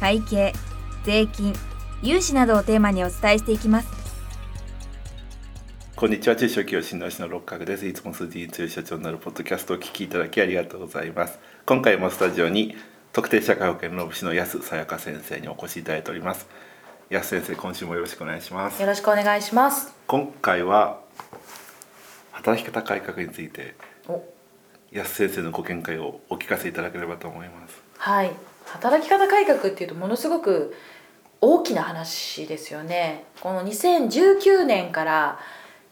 会計税金融資などをテーマにお伝えしていきます。こんにちは。中小企業診断士の六角です。いつも数字に強い社長になるポッドキャストをお聞きいただきありがとうございます。今回もスタジオに特定社会保険労務士の安さやか先生にお越しいただいております。安先生今週もよろしくお願いします。よろしくお願いします。今回は働き方改革についてお。安先生のご見解をお聞かせいただければと思います。はい働き方改革っていうとものすごく大きな話ですよね。この2019年から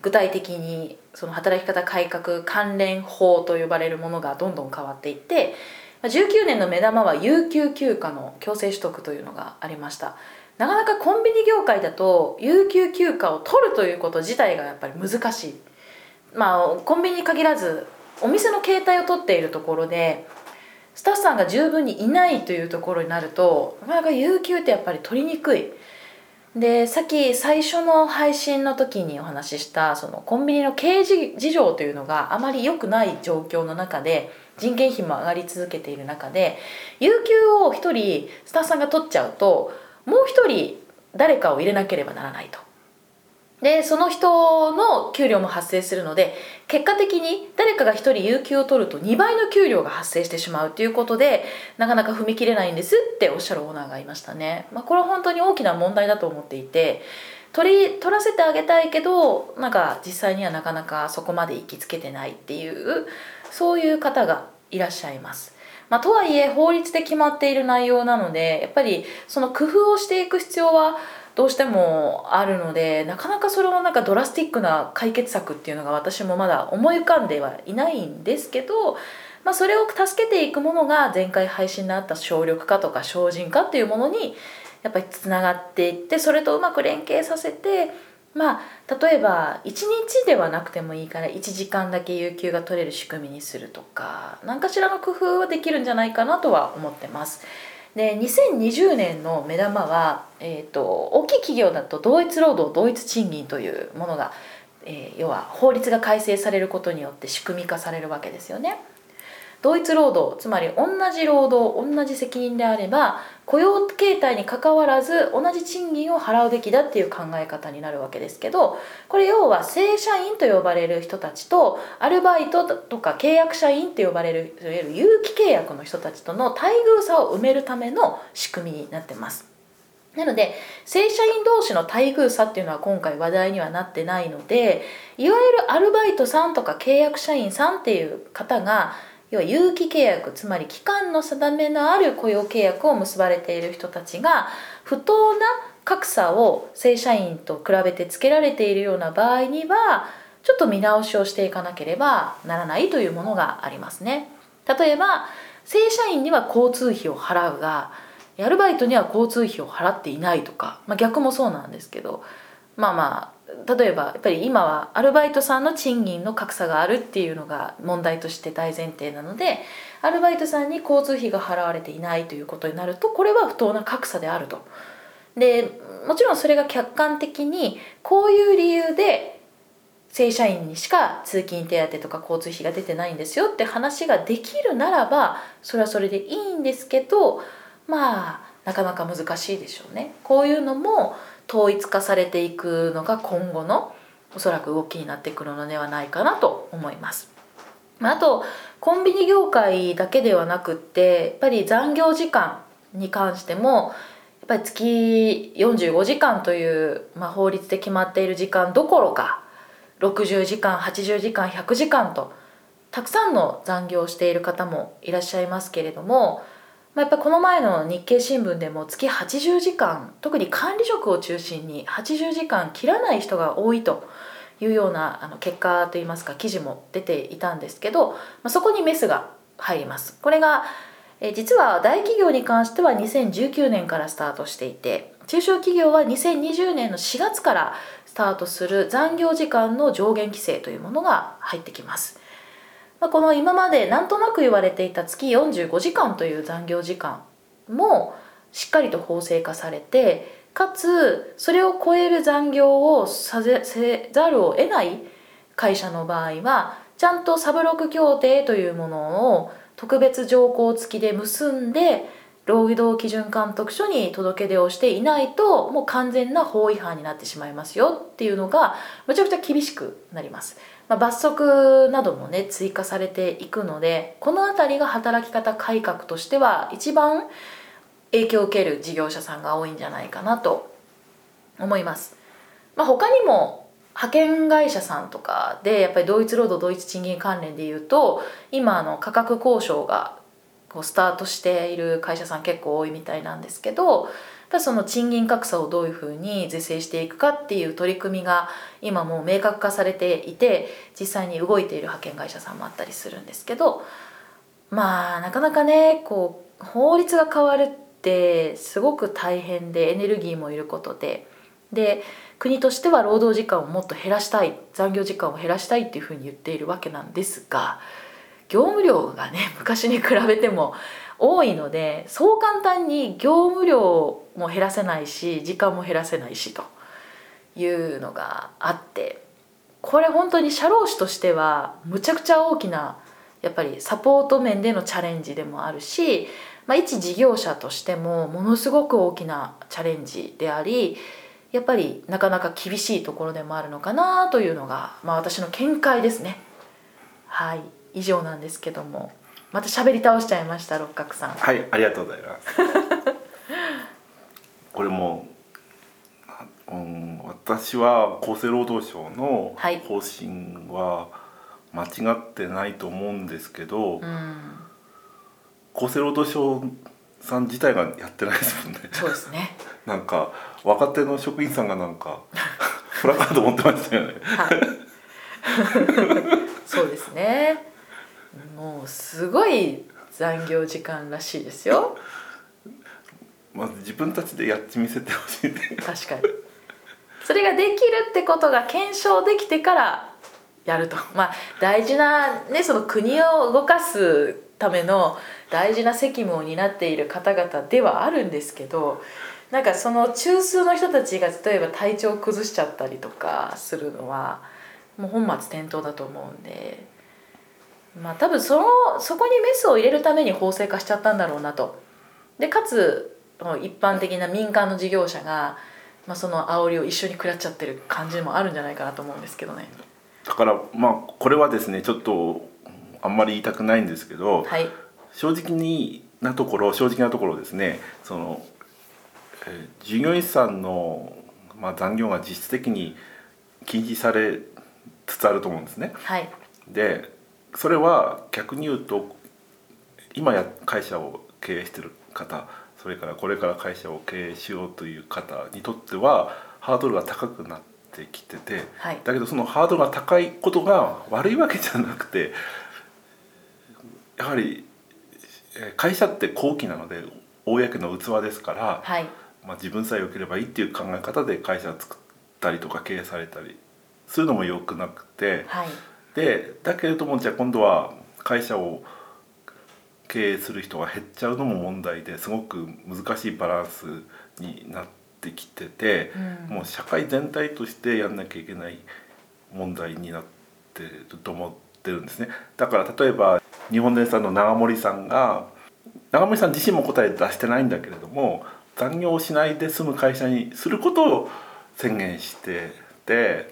具体的にその働き方改革関連法と呼ばれるものがどんどん変わっていって19年の目玉は有給休暇の強制取得というのがありました。なかなかコンビニ業界だと有給休暇を取るということ自体がやっぱり難しい。まあコンビニに限らずお店の形態を取っているところでスタッフさんが十分にいないというところになるとなかなか有給ってやっぱり取りにくいでさっき最初の配信の時にお話ししたそのコンビニの経営事情というのがあまり良くない状況の中で人件費も上がり続けている中で有給を1人スタッフさんが取っちゃうともう1人誰かを入れなければならないと。でその人の給料も発生するので結果的に誰かが1人有給を取ると2倍の給料が発生してしまうということでなかなか踏み切れないんですっておっしゃるオーナーがいましたね、まあ、これは本当に大きな問題だと思っていて取り取らせてあげたいけどなんか実際にはなかなかそこまで行きつけてないっていうそういう方がいらっしゃいます。まあ、とはいえ法律で決まっている内容なのでやっぱりその工夫をしていく必要はどうしてもあるのでなかなかそれをなんかドラスティックな解決策っていうのが私もまだ思い浮かんではいないんですけど、まあ、それを助けていくものが前回配信であった省力化とか精進化っていうものにやっぱりつながっていってそれとうまく連携させてまあ例えば1日ではなくてもいいから1時間だけ有給が取れる仕組みにするとか何かしらの工夫はできるんじゃないかなとは思ってます。で2020年の目玉は、えーと、大きい企業だと同一労働同一賃金というものが、えー、要は法律が改正されることによって仕組み化されるわけですよね。同一労働つまり同じ労働同じ責任であれば雇用形態にかかわらず同じ賃金を払うべきだっていう考え方になるわけですけどこれ要は正社員と呼ばれる人たちとアルバイトとか契約社員と呼ばれるいわゆる有期契約の人たちとの待遇差を埋めるための仕組みになってます。なので正社員同士の待遇差っていうのは今回話題にはなってないのでいわゆるアルバイトさんとか契約社員さんっていう方が要は有期契約つまり期間の定めのある雇用契約を結ばれている人たちが不当な格差を正社員と比べてつけられているような場合にはちょっと見直しをしていかなければならないというものがありますね。例えば正社員には交通費を払うがアルバイトには交通費を払っていないとか、まあ、逆もそうなんですけどまあまあ例えばやっぱり今はアルバイトさんの賃金の格差があるっていうのが問題として大前提なのでアルバイトさんに交通費が払われていないということになるとこれは不当な格差であると。でもちろんそれが客観的にこういう理由で正社員にしか通勤手当とか交通費が出てないんですよって話ができるならばそれはそれでいいんですけどまあなかなか難しいでしょうね。こういうのも統一化されていくのが今後のおそらく動きになってくるのではないかなと思います。あとコンビニ業界だけではなくってやっぱり残業時間に関してもやっぱり月45時間という、まあ、法律で決まっている時間どころか60時間80時間100時間とたくさんの残業をしている方もいらっしゃいますけれどもまあ、やっぱこの前の日経新聞でも月80時間特に管理職を中心に80時間切らない人が多いというようなあの結果といいますか記事も出ていたんですけど、まあ、そこにメスが入ります。これがえ実は大企業に関しては2019年からスタートしていて中小企業は2020年の4月からスタートする残業時間の上限規制というものが入ってきます。まあ、この今までなんとなく言われていた月45時間という残業時間もしっかりと法制化されてかつそれを超える残業をさせざるを得ない会社の場合はちゃんとサブロック協定というものを特別条項付きで結んで労働基準監督署に届け出をしていないともう完全な法違反になってしまいますよっていうのがめちゃくちゃ厳しくなります。まあ、罰則などもね追加されていくのでこの辺りが働き方改革としては一番影響を受ける事業者さんが多いんじゃないかなと思います。まあ、他にも派遣会社さんとかでやっぱり同一労働同一賃金関連でいうと今あの価格交渉がこうスタートしている会社さん結構多いみたいなんですけどぱりその賃金格差をどういうふうに是正していくかっていう取り組みが今もう明確化されていて実際に動いている派遣会社さんもあったりするんですけどまあなかなかねこう法律が変わるってすごく大変でエネルギーもいることで。で国としては労働時間をもっと減らしたい残業時間を減らしたいっていうふうに言っているわけなんですが業務量がね昔に比べても多いのでそう簡単に業務量も減らせないし時間も減らせないしというのがあってこれ本当に社労士としてはむちゃくちゃ大きなやっぱりサポート面でのチャレンジでもあるし、まあ、一事業者としてもものすごく大きなチャレンジでありやっぱりなかなか厳しいところでもあるのかなというのが、まあ、私の見解ですね。はい以上なんですけどもまた喋り倒しちゃいました六角さん。はい、ありがとうございます。これも、あうん、私は厚生労働省のはい方針は間違ってないと思うんですけど、うん厚生労働省さん自体がやってないですもんね。そうですね。なんか若手の職員さんがなんか プラカード持ってましたよね。はい。そうですね。もうすごい残業時間らしいですよ。まず自分たちでやってみせてほしいね。確かに。それができるってことが検証できてからやると。まあ大事なねその国を動かすための大事な責務を担っている方々ではあるんですけど。なんかその中枢の人たちが例えば体調を崩しちゃったりとかするのはもう本末転倒だと思うんでまあ多分そのそこにメスを入れるために法制化しちゃったんだろうなと。でかつ一般的な民間の事業者が、まあ、その煽りを一緒に食らっちゃってる感じもあるんじゃないかなと思うんですけどね。だからまあこれはですねちょっとあんまり言いたくないんですけど、はい、正直になところ正直なところですねその、えー従業員さんの、まあ、残業が実質的に禁止されつつあると思うんですね。はい、でそれは逆に言うと今や会社を経営してる方それからこれから会社を経営しようという方にとってはハードルが高くなってきててはい、だけどそのハードルが高いことが悪いわけじゃなくてやはりえー会社って高貴なので公の器ですから、はい、まあ、自分さえ良ければいいっていう考え方で会社を作ったりとか経営されたりするのも良くなくて。はい、でだけれどもじゃあ今度は会社を経営する人が減っちゃうのも問題ですごく難しいバランスになってきてて、うんもう社会全体としてやんなきゃいけない問題になってると思ってるんですね。だから例えば日本電産の長森さんが長森さん自身も答え出してないんだけれども残業をしないで済む会社にすることを宣言してて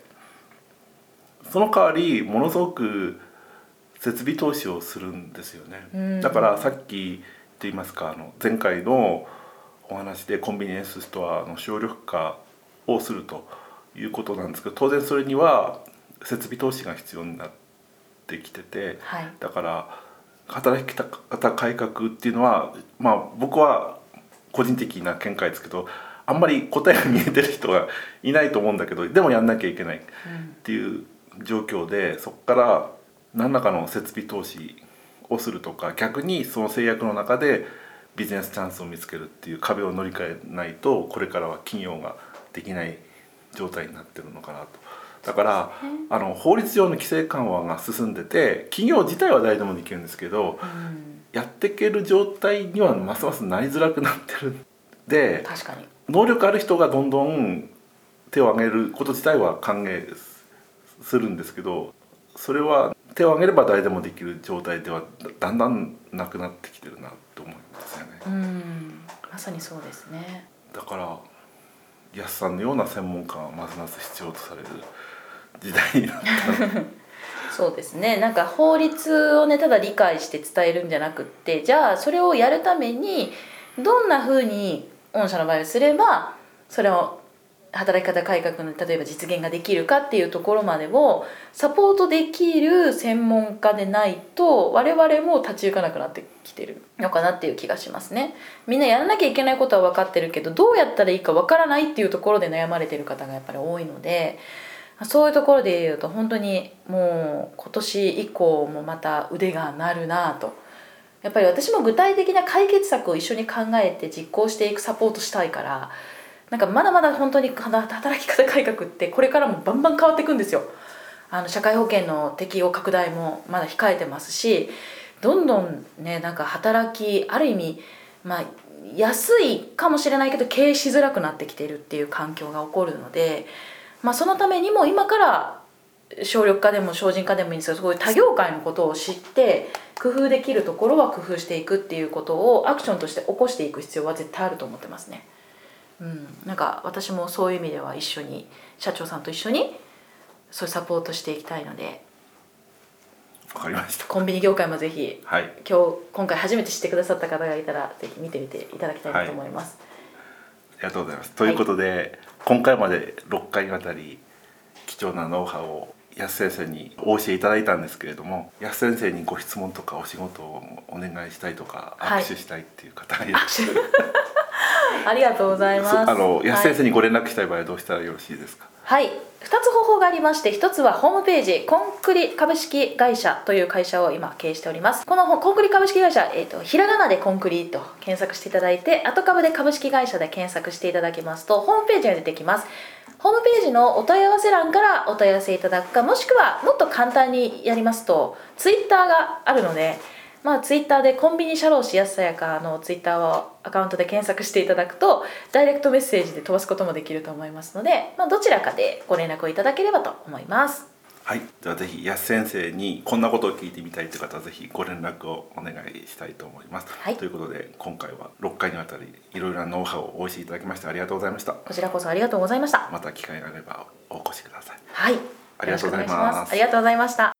その代わりものすごく設備投資をするんですよね、うん。だからさっきと言いますかあの前回のお話でコンビニエンスストアの省力化をするということなんですけど当然それには設備投資が必要になってきててはい、だから働き方改革っていうのはまあ僕は個人的な見解ですけどあんまり答えが見えてる人がいないと思うんだけどでもやんなきゃいけないっうん、ていう状況でそこから何らかの設備投資をするとか逆にその制約の中でビジネスチャンスを見つけるっていう壁を乗り換えないとこれからは企業ができない状態になってるのかなと。だからあの法律上の規制緩和が進んでて企業自体は誰でもできるんですけど、うんやっていける状態にはますますなりづらくなってるんで確かに能力ある人がどんどん手を挙げること自体は歓迎するんですけどそれは手を挙げれば誰でもできる状態ではだんだんなくなってきてるなと思いますよね。うん。まさにそうですね。だから安さんのような専門家がますます必要とされる時代になった。そうですね。なんか法律をねただ理解して伝えるんじゃなくってじゃあそれをやるためにどんなふうに御社の場合をすればそれを働き方改革の例えば実現ができるかっていうところまでをサポートできる専門家でないと我々も立ち行かなくなってきてるのかなっていう気がしますね。みんなやらなきゃいけないことは分かってるけどどうやったらいいか分からないっていうところで悩まれてる方がやっぱり多いのでそういうところで言うと本当にもう今年以降もまた腕が鳴るなと。やっぱり私も具体的な解決策を一緒に考えて実行していくサポートしたいからなんかまだまだ本当に働き方改革ってこれからもバンバン変わっていくんですよ。あの社会保険の適用拡大もまだ控えてますしどんどんねなんか働きある意味まあ安いかもしれないけど経営しづらくなってきているっていう環境が起こるので、まあ、そのためにも今から省力化でも精進化でもいいんですけどそういう多業界のことを知って工夫できるところは工夫していくっていうことをアクションとして起こしていく必要は絶対あると思ってますね。うん、なんか私もそういう意味では一緒に社長さんと一緒にそういうサポートしていきたいので。わかりました。コンビニ業界もぜひはい。今日今回初めて知ってくださった方がいたらぜひ見てみていただきたいなと思います。ありがとうございます。ということで、今回まで6回にわたり貴重なノウハウを安先生にお教えいただいたんですけれども安先生にご質問とかお仕事をお願いしたいとかはい。握手したいっていう方がいらっしゃる、ありがとうございます。そあの安先生はいにご連絡したい場合はどうしたらよろしいですか、はい、2つ方法がありまして1つはホームページコンクリ株式会社という会社を今経営しております。このコンクリ株式会社、えー、とひらがなでコンクリと検索していただいて後株で株式会社で検索していただきますとホームページが出てきます。ホームページのお問い合わせ欄からお問い合わせいただくかもしくはもっと簡単にやりますとツイッターがあるのでまあ、ツイッターでコンビニ社労士安さやかのツイッターをアカウントで検索していただくとダイレクトメッセージで飛ばすこともできると思いますので、まあ、どちらかでご連絡をいただければと思います。はい、ではぜひ安先生にこんなことを聞いてみたいという方はぜひご連絡をお願いしたいと思います。はい。ということで今回は6回にわたりいろいろなノウハウをお教えいただきましてありがとうございました。こちらこそありがとうございました。また機会があればお越しください。はい。ありがとうございます。ありがとうございました